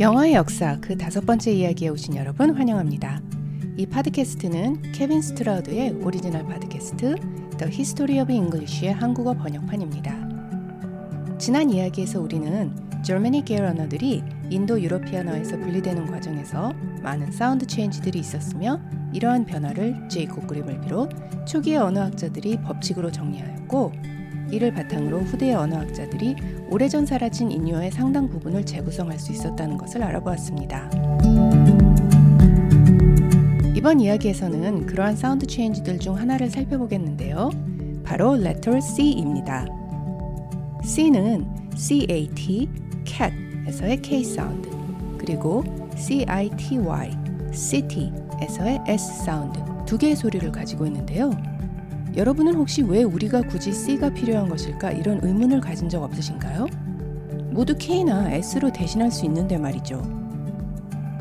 영어의 역사 그 다섯 번째 이야기에 오신 여러분 환영합니다. 이 팟캐스트는 케빈 스트라우드의 오리지널 팟캐스트 The History of English의 한국어 번역판입니다. 지난 이야기에서 우리는 Germanic 계열 언어들이 인도 유로피아어에서 분리되는 과정에서 많은 sound change들이 있었으며 이러한 변화를 제이콥 그림을 비롯 초기의 언어학자들이 법칙으로 정리하였고 이를 바탕으로 후대의 언어학자들이 오래전 사라진 인구어의 상당 부분을 재구성할 수 있었다는 것을 알아보았습니다. 이번 이야기에서는 그러한 sound change들 중 하나를 살펴보겠는데요. 바로 letter C입니다. C는 C-A-T, cat에서의 K sound, 그리고 C-I-T-Y, city에서의 S sound 두 개의 소리를 가지고 있는데요. 여러분은 혹시 왜 우리가 굳이 C가 필요한 것일까 이런 의문을 가진 적 없으신가요? 모두 K나 S로 대신할 수 있는데 말이죠.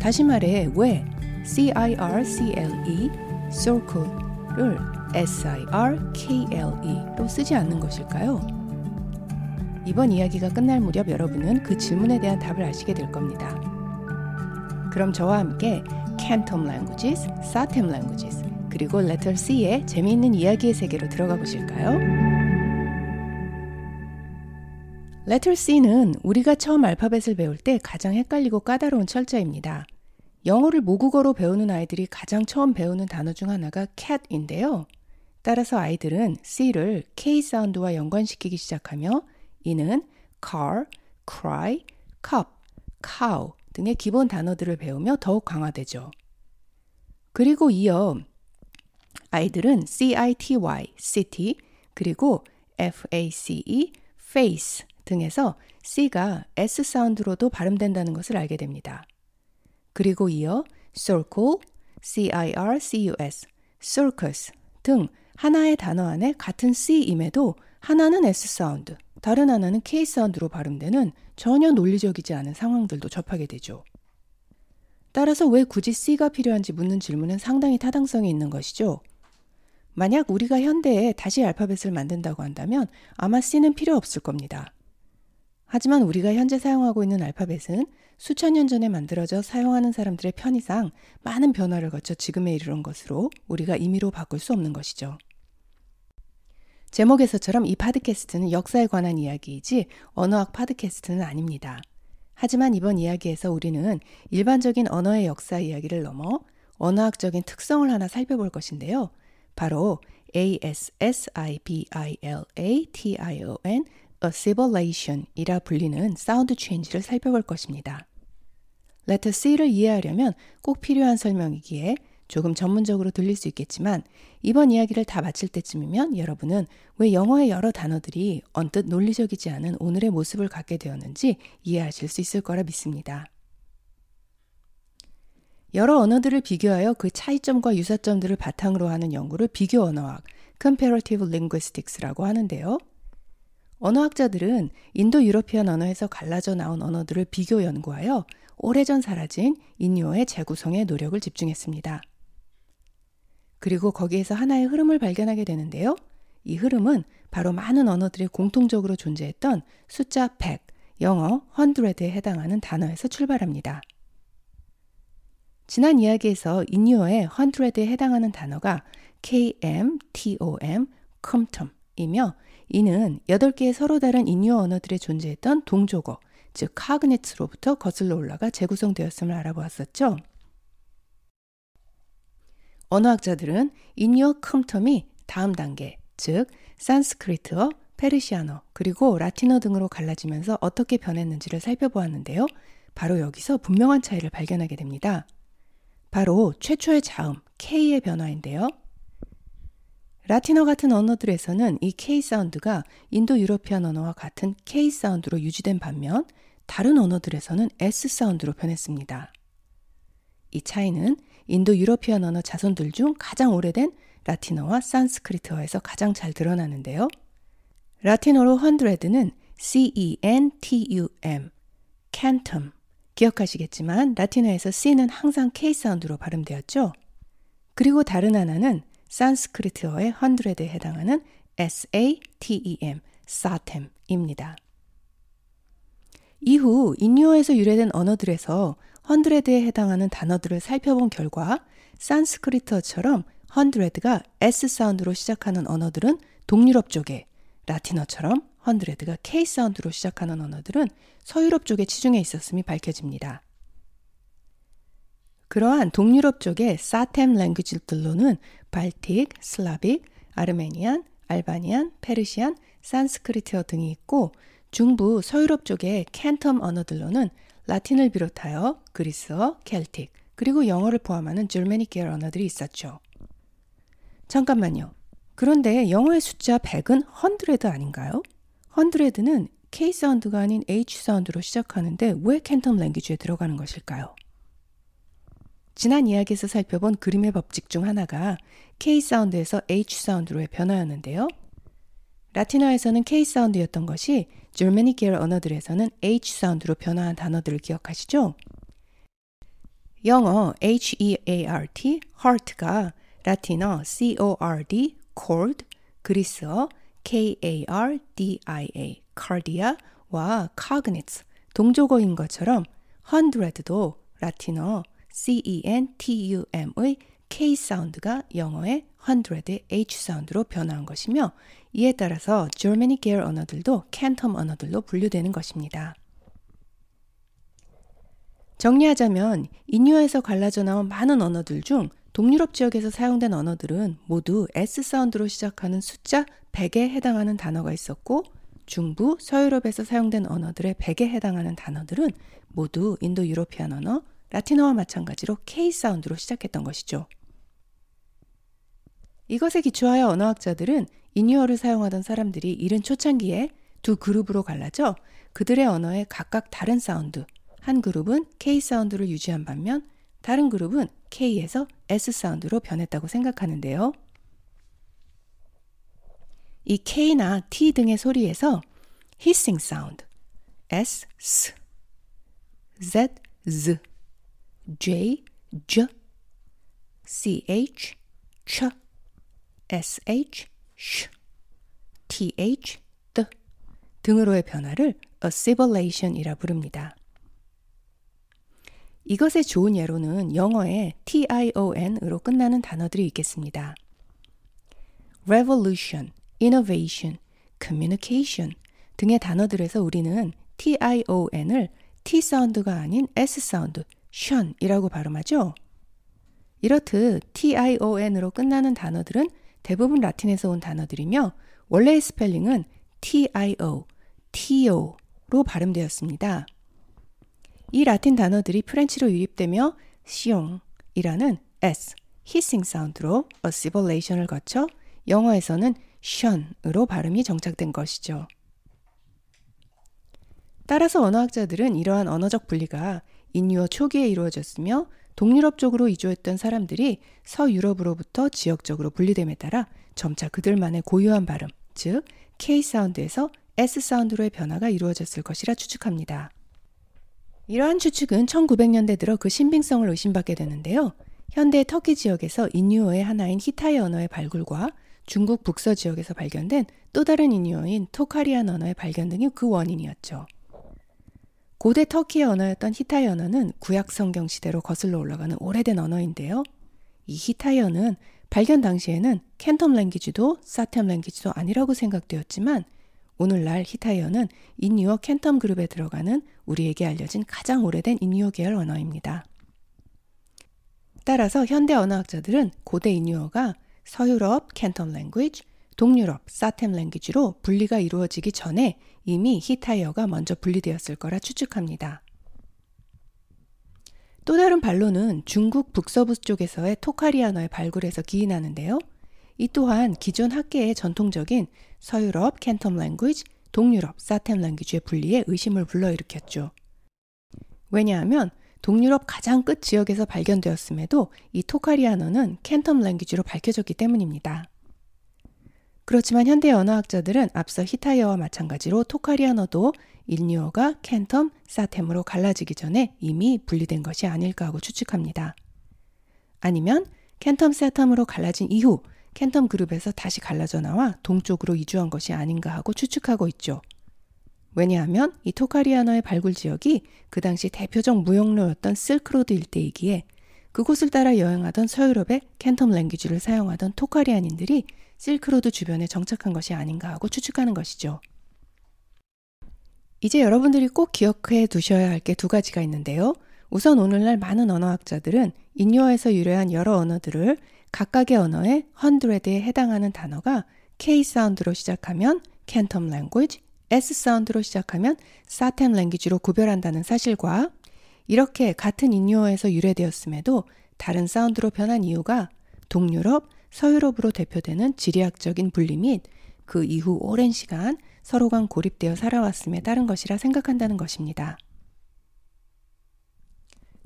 다시 말해 왜 C-I-R-C-L-E circle를 S-I-R-K-L-E로 쓰지 않는 것일까요? 이번 이야기가 끝날 무렵 여러분은 그 질문에 대한 답을 아시게 될 겁니다. 그럼 저와 함께 Canton Languages, Satem Languages, 그리고 Letter C의 재미있는 이야기의 세계로 들어가 보실까요? Letter C는 우리가 처음 알파벳을 배울 때 가장 헷갈리고 까다로운 철자입니다. 영어를 모국어로 배우는 아이들이 가장 처음 배우는 단어 중 하나가 cat인데요. 따라서 아이들은 C를 K 사운드와 연관시키기 시작하며 이는 car, cry, cup, cow 등의 기본 단어들을 배우며 더욱 강화되죠. 그리고 이어 아이들은 CITY, city, 그리고 FACE, face 등에서 C가 S 사운드로도 발음된다는 것을 알게 됩니다. 그리고 이어 circle, C-I-R-C-U-S, circus 등 하나의 단어 안에 같은 C임에도 하나는 S 사운드, 다른 하나는 K 사운드로 발음되는 전혀 논리적이지 않은 상황들도 접하게 되죠. 따라서 왜 굳이 C가 필요한지 묻는 질문은 상당히 타당성이 있는 것이죠. 만약 우리가 현대에 다시 알파벳을 만든다고 한다면 아마 C는 필요 없을 겁니다. 하지만 우리가 현재 사용하고 있는 알파벳은 수천 년 전에 만들어져 사용하는 사람들의 편의상 많은 변화를 거쳐 지금에 이르는 것으로 우리가 임의로 바꿀 수 없는 것이죠. 제목에서처럼 이 팟캐스트는 역사에 관한 이야기이지 언어학 팟캐스트는 아닙니다. 하지만 이번 이야기에서 우리는 일반적인 언어의 역사 이야기를 넘어 언어학적인 특성을 하나 살펴볼 것인데요. 바로 A-S-S-I-B-I-L-A-T-I-O-N assibilation이라 불리는 sound change를 살펴볼 것입니다. letter C를 이해하려면 꼭 필요한 설명이기에 조금 전문적으로 들릴 수 있겠지만 이번 이야기를 다 마칠 때쯤이면 여러분은 왜 영어의 여러 단어들이 언뜻 논리적이지 않은 오늘의 모습을 갖게 되었는지 이해하실 수 있을 거라 믿습니다. 여러 언어들을 비교하여 그 차이점과 유사점들을 바탕으로 하는 연구를 비교 언어학, comparative linguistics라고 하는데요. 언어학자들은 인도 유러피안 언어에서 갈라져 나온 언어들을 비교 연구하여 오래전 사라진 인유어의 재구성에 노력을 집중했습니다. 그리고 거기에서 하나의 흐름을 발견하게 되는데요. 이 흐름은 바로 많은 언어들이 공통적으로 존재했던 숫자 100, 영어 100에 해당하는 단어에서 출발합니다. 지난 이야기에서 인유어의 100에 해당하는 단어가 KM, TOM, COMTOM이며 이는 8개의 서로 다른 인유어 언어들에 존재했던 동조어, 즉 카그네츠로부터 거슬러 올라가 재구성되었음을 알아보았었죠. 언어학자들은 인유어 컴텀이 다음 단계, 즉 산스크리트어, 페르시아너, 그리고 라틴어 등으로 갈라지면서 어떻게 변했는지를 살펴보았는데요. 바로 여기서 분명한 차이를 발견하게 됩니다. 바로 최초의 자음, K의 변화인데요. 라틴어 같은 언어들에서는 이 K 사운드가 인도 유로피안 언어와 같은 K 사운드로 유지된 반면 다른 언어들에서는 S 사운드로 변했습니다. 이 차이는 인도 유러피안 언어 자손들 중 가장 오래된 라틴어와 산스크리트어에서 가장 잘 드러나는데요. 라틴어로 100는 C-E-N-T-U-M, cantum. 기억하시겠지만 라틴어에서 C는 항상 K 사운드로 발음되었죠. 그리고 다른 하나는 산스크리트어의 100에 해당하는 S-A-T-E-M, satem입니다. 이후 인유어에서 유래된 언어들에서 헌드레드에 해당하는 단어들을 살펴본 결과 산스크리트어처럼 헌드레드가 S 사운드로 시작하는 언어들은 동유럽 쪽에, 라틴어처럼 헌드레드가 K 사운드로 시작하는 언어들은 서유럽 쪽에 치중해 있었음이 밝혀집니다. 그러한 동유럽 쪽의 satem language들로는 Baltic, Slavic, Armenian, Albanian, Persian, 산스크리트어 등이 있고 중부 서유럽 쪽의 centum 언어들로는 라틴을 비롯하여 그리스어, 켈틱, 그리고 영어를 포함하는 계열 언어들이 있었죠. 잠깐만요. 그런데 영어의 숫자 100은 hundred 아닌가요? 헌드레드는 K 사운드가 아닌 H sound로 시작하는데 왜 centum language에 들어가는 것일까요? 지난 이야기에서 살펴본 그림의 법칙 중 하나가 K 사운드에서 H 사운드로의 변화였는데요. 라틴어에서는 K 사운드였던 것이 줄메닉 계열 언어들에서는 H 사운드로 변화한 단어들을 기억하시죠? 영어 H-E-A-R-T, heart가 라틴어 C-O-R-D, cord, 그리스어 K-A-R-D-I-A, cardia와 cognate, 동조어인 것처럼 hundred도 라틴어 C-E-N-T-U-M의 K 사운드가 영어의 hundred의 H 사운드로 변화한 것이며 이에 따라서 Germanic 계열 언어들도 캔텀 언어들로 분류되는 것입니다. 정리하자면 인유어에서 갈라져 나온 많은 언어들 중 동유럽 지역에서 사용된 언어들은 모두 S 사운드로 시작하는 숫자 100에 해당하는 단어가 있었고 중부, 서유럽에서 사용된 언어들의 100에 해당하는 단어들은 모두 Indo-European 언어, 라틴어와 마찬가지로 K 사운드로 시작했던 것이죠. 이것에 기초하여 언어학자들은 인유어를 사용하던 사람들이 이른 초창기에 두 그룹으로 갈라져 그들의 언어에 각각 다른 사운드, 한 그룹은 K 사운드를 유지한 반면 다른 그룹은 K에서 S 사운드로 변했다고 생각하는데요. 이 K나 T 등의 소리에서 hissing 사운드, S, S, Z, Z, J, J, CH, CH, SH, SH, TH, D 등으로의 변화를 assimilation이라 부릅니다. 이것의 좋은 예로는 영어에 tion으로 끝나는 단어들이 있겠습니다. revolution, innovation, communication 등의 단어들에서 우리는 tion을 t 사운드가 아닌 s 사운드, 션이라고 발음하죠. 이렇듯 tion으로 끝나는 단어들은 대부분 라틴에서 온 단어들이며 원래의 스펠링은 tio, to로 발음되었습니다. 이 라틴 단어들이 French로 유입되며 시옹이라는 s, hissing 사운드로 assimilation을 거쳐 영어에서는 션으로 발음이 정착된 것이죠. 따라서 언어학자들은 이러한 언어적 분리가 인유어 초기에 이루어졌으며 동유럽 쪽으로 이주했던 사람들이 서유럽으로부터 지역적으로 분리됨에 따라 점차 그들만의 고유한 발음, 즉 K 사운드에서 S 사운드로의 변화가 이루어졌을 것이라 추측합니다. 이러한 추측은 1900년대 들어 그 신빙성을 의심받게 되는데요. 현대 터키 지역에서 인유어의 하나인 히타이 언어의 발굴과 중국 북서 지역에서 발견된 또 다른 인유어인 Tocharian 언어의 발견 등이 그 원인이었죠. 고대 터키의 언어였던 히타이 언어는 구약 성경 시대로 거슬러 올라가는 오래된 언어인데요. 이 히타이 언어는 발견 당시에는 centum language도 satem language도 아니라고 생각되었지만 오늘날 히타이어는 인유어 centum 그룹에 들어가는 우리에게 알려진 가장 오래된 인유어 계열 언어입니다. 따라서 현대 언어학자들은 고대 인유어가 서유럽 centum language, 동유럽 satem language로 분리가 이루어지기 전에 이미 히타이어가 먼저 분리되었을 거라 추측합니다. 또 다른 반론은 중국 북서부 쪽에서의 토카리아어의 발굴에서 기인하는데요. 이 또한 기존 학계의 전통적인 서유럽 centum language, 동유럽 satem language의 분리에 의심을 불러일으켰죠. 왜냐하면 동유럽 가장 끝 지역에서 발견되었음에도 이 토카리아어는 centum language로 밝혀졌기 때문입니다. 그렇지만 현대 언어학자들은 앞서 히타이어와 마찬가지로 토카리아어도 인유어가 centum, satem으로 갈라지기 전에 이미 분리된 것이 아닐까 하고 추측합니다. 아니면 centum, satem으로 갈라진 이후 centum 그룹에서 다시 갈라져 나와 동쪽으로 이주한 것이 아닌가 하고 추측하고 있죠. 왜냐하면 이 토카리아어의 발굴 지역이 그 당시 대표적 무역로였던 실크로드 일대이기에 그곳을 따라 여행하던 서유럽의 centum language를 사용하던 Tocharian인들이 실크로드 주변에 정착한 것이 아닌가 하고 추측하는 것이죠. 이제 여러분들이 꼭 기억해 두셔야 할 게 두 가지가 있는데요. 우선 오늘날 많은 언어학자들은 인요에서 유래한 여러 언어들을 각각의 언어의 헌드레드에 해당하는 단어가 K 사운드로 시작하면 캔텀 랭귀지, S 사운드로 시작하면 사템 랭귀지로 구별한다는 사실과 이렇게 같은 인유어에서 유래되었음에도 다른 사운드로 변한 이유가 동유럽, 서유럽으로 대표되는 지리학적인 분리 및 그 이후 오랜 시간 서로 간 고립되어 살아왔음에 따른 것이라 생각한다는 것입니다.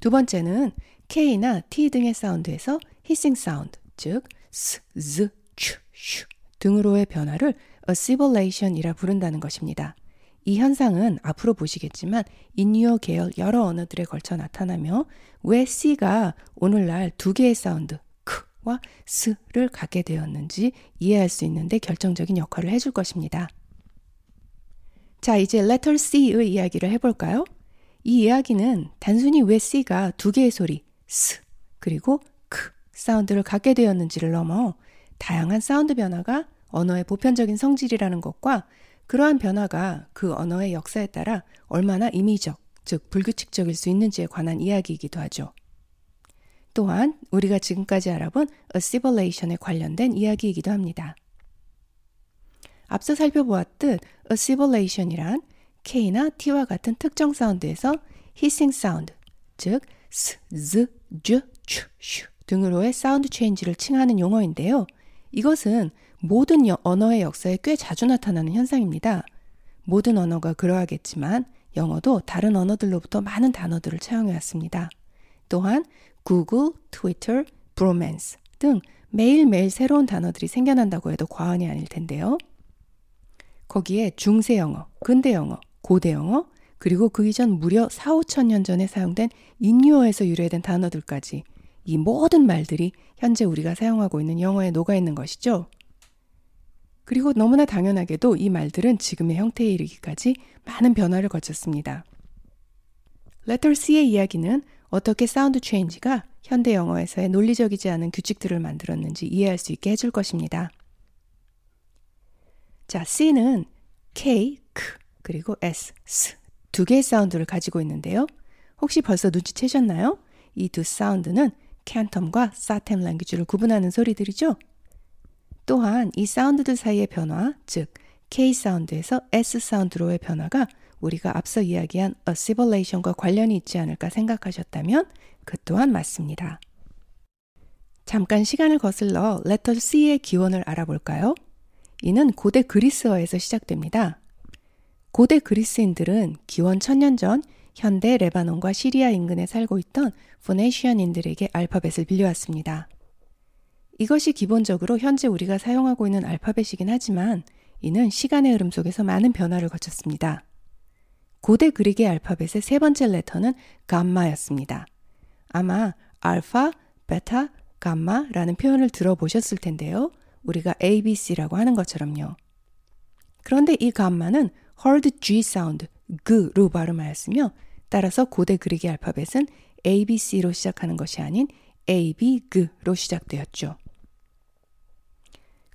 두 번째는 K나 T 등의 사운드에서 hissing 사운드, 즉 스, 즈, 추, 슈 등으로의 변화를 assibilation이라 부른다는 것입니다. 이 현상은 앞으로 보시겠지만 인유어 계열 여러 언어들에 걸쳐 나타나며 왜 C가 오늘날 두 개의 사운드 크 와 스를 갖게 되었는지 이해할 수 있는데 결정적인 역할을 해줄 것입니다. 자, 이제 letter C의 이야기를 해볼까요? 이 이야기는 단순히 왜 C가 두 개의 소리 스 그리고 크 사운드를 갖게 되었는지를 넘어 다양한 사운드 변화가 언어의 보편적인 성질이라는 것과 그러한 변화가 그 언어의 역사에 따라 얼마나 임의적, 즉 불규칙적일 수 있는지에 관한 이야기이기도 하죠. 또한 우리가 지금까지 알아본 assibilation에 관련된 이야기이기도 합니다. 앞서 살펴보았듯 assibilation이란 K나 T와 같은 특정 사운드에서 hissing 사운드, 즉 스, 즈, 즈, 추, 슈 등으로의 sound change를 칭하는 용어인데요. 이것은 모든 언어의 역사에 꽤 자주 나타나는 현상입니다. 모든 언어가 그러하겠지만 영어도 다른 언어들로부터 많은 단어들을 차용해 왔습니다. 또한 구글, 트위터, 브로맨스 등 매일매일 새로운 단어들이 생겨난다고 해도 과언이 아닐 텐데요. 거기에 중세 영어, 근대 영어, 고대 영어, 그리고 그 이전 무려 4, 5천 년 전에 사용된 인유어에서 유래된 단어들까지 이 모든 말들이 현재 우리가 사용하고 있는 영어에 녹아 있는 것이죠. 그리고 너무나 당연하게도 이 말들은 지금의 형태에 이르기까지 많은 변화를 거쳤습니다. Letter C의 이야기는 어떻게 sound change가 현대 영어에서의 논리적이지 않은 규칙들을 만들었는지 이해할 수 있게 해줄 것입니다. 자, C는 K, 크, 그리고 S, 스두 개의 사운드를 가지고 있는데요. 혹시 벌써 눈치채셨나요? 이 두 사운드는 centum과 satem language를 구분하는 소리들이죠. 또한 이 사운드들 사이의 변화, 즉 K 사운드에서 S 사운드로의 변화가 우리가 앞서 이야기한 assimilation과 관련이 있지 않을까 생각하셨다면 그 또한 맞습니다. 잠깐 시간을 거슬러 letter C의 기원을 알아볼까요? 이는 고대 그리스어에서 시작됩니다. 고대 그리스인들은 기원 천년 전 현대 레바논과 시리아 인근에 살고 있던 포네시안인들에게 알파벳을 빌려왔습니다. 이것이 기본적으로 현재 우리가 사용하고 있는 알파벳이긴 하지만 이는 시간의 흐름 속에서 많은 변화를 거쳤습니다. 고대 그릭의 알파벳의 세 번째 레터는 감마였습니다. 아마 알파, 베타, 감마라는 표현을 들어보셨을 텐데요. 우리가 ABC라고 하는 것처럼요. 그런데 이 감마는 hard G 사운드, 그로 발음하였으며 따라서 고대 그릭의 알파벳은 ABC로 시작하는 것이 아닌 AB, 그로 시작되었죠.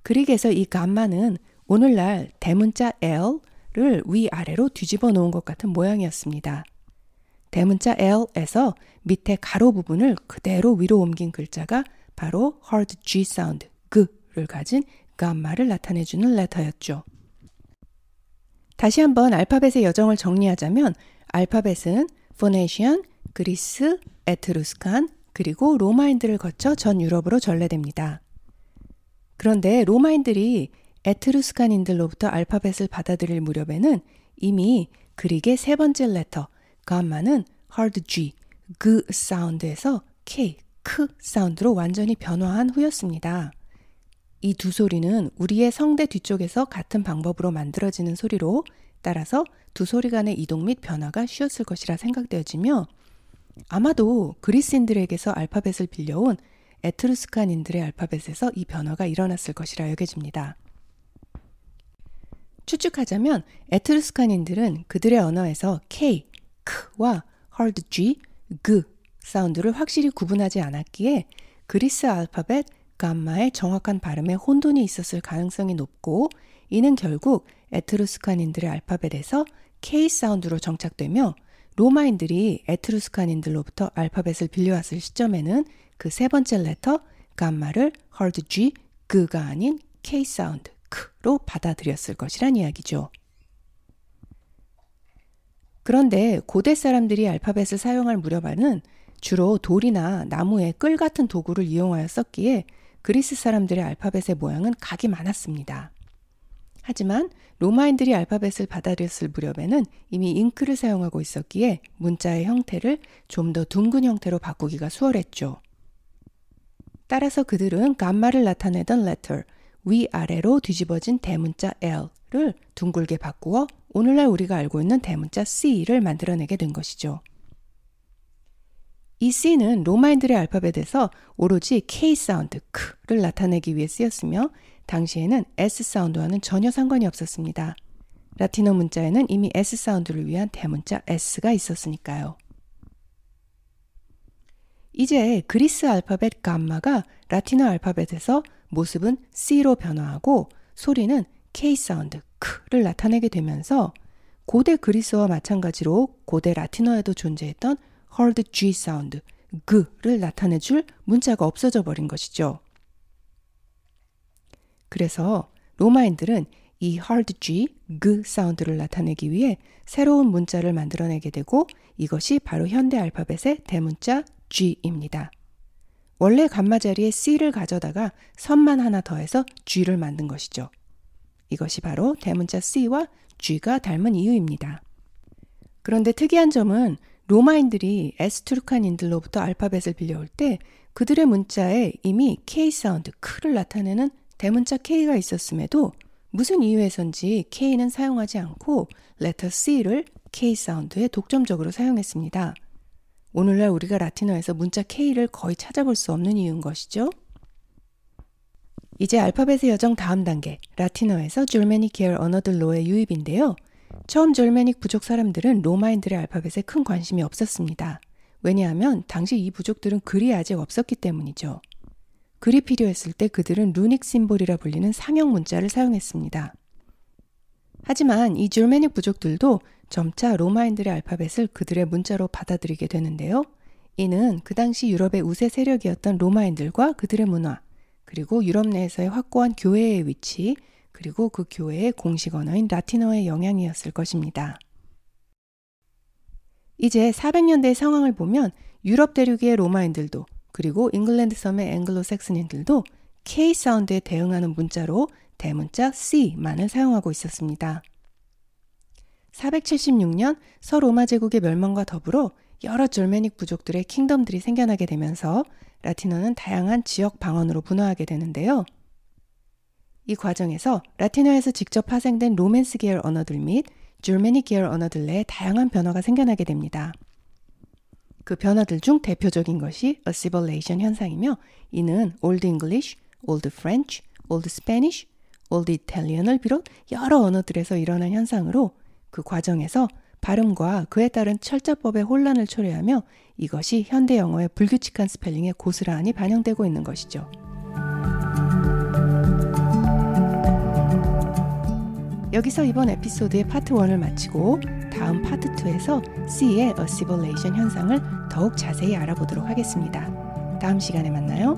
Greek에서 이 감마는 오늘날 대문자 L 를 위아래로 뒤집어 놓은 것 같은 모양이었습니다. 대문자 L에서 밑에 가로 부분을 그대로 위로 옮긴 글자가 바로 hard G 사운드, 그를 가진 감마를 나타내주는 letter였죠. 다시 한번 알파벳의 여정을 정리하자면 알파벳은 Phoenician, 그리스, Etruscan, 그리고 로마인들을 거쳐 전 유럽으로 전래됩니다. 그런데 로마인들이 Etruscan인들로부터 알파벳을 받아들일 무렵에는 이미 Greek의 세 번째 letter 감마는 hard G, 그 사운드에서 K, 크 사운드로 완전히 변화한 후였습니다. 이 두 소리는 우리의 성대 뒤쪽에서 같은 방법으로 만들어지는 소리로 따라서 두 소리 간의 이동 및 변화가 쉬웠을 것이라 생각되어지며 아마도 그리스인들에게서 알파벳을 빌려온 에트루스칸인들의 알파벳에서 이 변화가 일어났을 것이라 여겨집니다. 추측하자면 에트루스칸인들은 그들의 언어에서 K, K와 hard G, G 사운드를 확실히 구분하지 않았기에 그리스 알파벳 감마의 정확한 발음에 혼돈이 있었을 가능성이 높고 이는 결국 에트루스칸인들의 알파벳에서 K 사운드로 정착되며 로마인들이 에트루스칸인들로부터 알파벳을 빌려왔을 시점에는 그 세 번째 letter 감마를 hard G, G가 아닌 K 사운드, K로 받아들였을 것이란 이야기죠. 그런데 고대 사람들이 알파벳을 사용할 무렵에는 주로 돌이나 나무의 끌 같은 도구를 이용하여 썼기에 그리스 사람들의 알파벳의 모양은 각이 많았습니다. 하지만 로마인들이 알파벳을 받아들였을 무렵에는 이미 잉크를 사용하고 있었기에 문자의 형태를 좀 더 둥근 형태로 바꾸기가 수월했죠. 따라서 그들은 감마를 나타내던 letter, 위아래로 뒤집어진 대문자 L를 둥글게 바꾸어 오늘날 우리가 알고 있는 대문자 C를 만들어내게 된 것이죠. 이 C는 로마인들의 알파벳에서 오로지 K 사운드, K를 나타내기 위해 쓰였으며 당시에는 S 사운드와는 전혀 상관이 없었습니다. 라틴어 문자에는 이미 S 사운드를 위한 대문자 S가 있었으니까요. 이제 그리스 알파벳 감마가 라틴어 알파벳에서 모습은 C로 변화하고 소리는 K 사운드, K를 나타내게 되면서 고대 그리스와 마찬가지로 고대 라틴어에도 존재했던 hard G 사운드, G를 나타내줄 문자가 없어져 버린 것이죠. 그래서 로마인들은 이 hard G, G 사운드를 나타내기 위해 새로운 문자를 만들어내게 되고 이것이 바로 현대 알파벳의 대문자 G입니다. 원래 감마 자리에 C를 가져다가 선만 하나 더해서 G를 만든 것이죠. 이것이 바로 대문자 C와 G가 닮은 이유입니다. 그런데 특이한 점은 로마인들이 에스투르칸인들로부터 알파벳을 빌려올 때 그들의 문자에 이미 K 사운드, 크를 나타내는 대문자 K가 있었음에도 무슨 이유에선지 K는 사용하지 않고 letter C를 K 사운드에 독점적으로 사용했습니다. 오늘날 우리가 라틴어에서 문자 K를 거의 찾아볼 수 없는 이유인 것이죠. 이제 알파벳의 여정 다음 단계, 라틴어에서 Germanic 계열 언어들로의 유입인데요. 처음 Germanic 부족 사람들은 로마인들의 알파벳에 큰 관심이 없었습니다. 왜냐하면 당시 이 부족들은 글이 아직 없었기 때문이죠. 글이 필요했을 때 그들은 runic symbol이라 불리는 상형 문자를 사용했습니다. 하지만 이 Germanic 부족들도 점차 로마인들의 알파벳을 그들의 문자로 받아들이게 되는데요. 이는 그 당시 유럽의 우세 세력이었던 로마인들과 그들의 문화, 그리고 유럽 내에서의 확고한 교회의 위치, 그리고 그 교회의 공식 언어인 라틴어의 영향이었을 것입니다. 이제 400년대의 상황을 보면 유럽 대륙의 로마인들도 그리고 잉글랜드 섬의 앵글로 섹슨인들도 K 사운드에 대응하는 문자로 대문자 C만을 사용하고 있었습니다. 476년 서로마 제국의 멸망과 더불어 여러 Germanic 부족들의 kingdom들이 생겨나게 되면서 라틴어는 다양한 지역 방언으로 분화하게 되는데요. 이 과정에서 라틴어에서 직접 파생된 로맨스 계열 언어들 및 줄메닉 계열 언어들 내에 다양한 변화가 생겨나게 됩니다. 그 변화들 중 대표적인 것이 assimilation 현상이며 이는 Old English, Old French, Old Spanish, Old Italian을 비롯 여러 언어들에서 일어난 현상으로 그 과정에서 발음과 그에 따른 철자법의 혼란을 초래하며 이것이 현대 영어의 불규칙한 스펠링에 고스란히 반영되고 있는 것이죠. 여기서 이번 에피소드의 파트 1을 마치고 다음 파트 2에서 C의 assimilation 현상을 더욱 자세히 알아보도록 하겠습니다. 다음 시간에 만나요.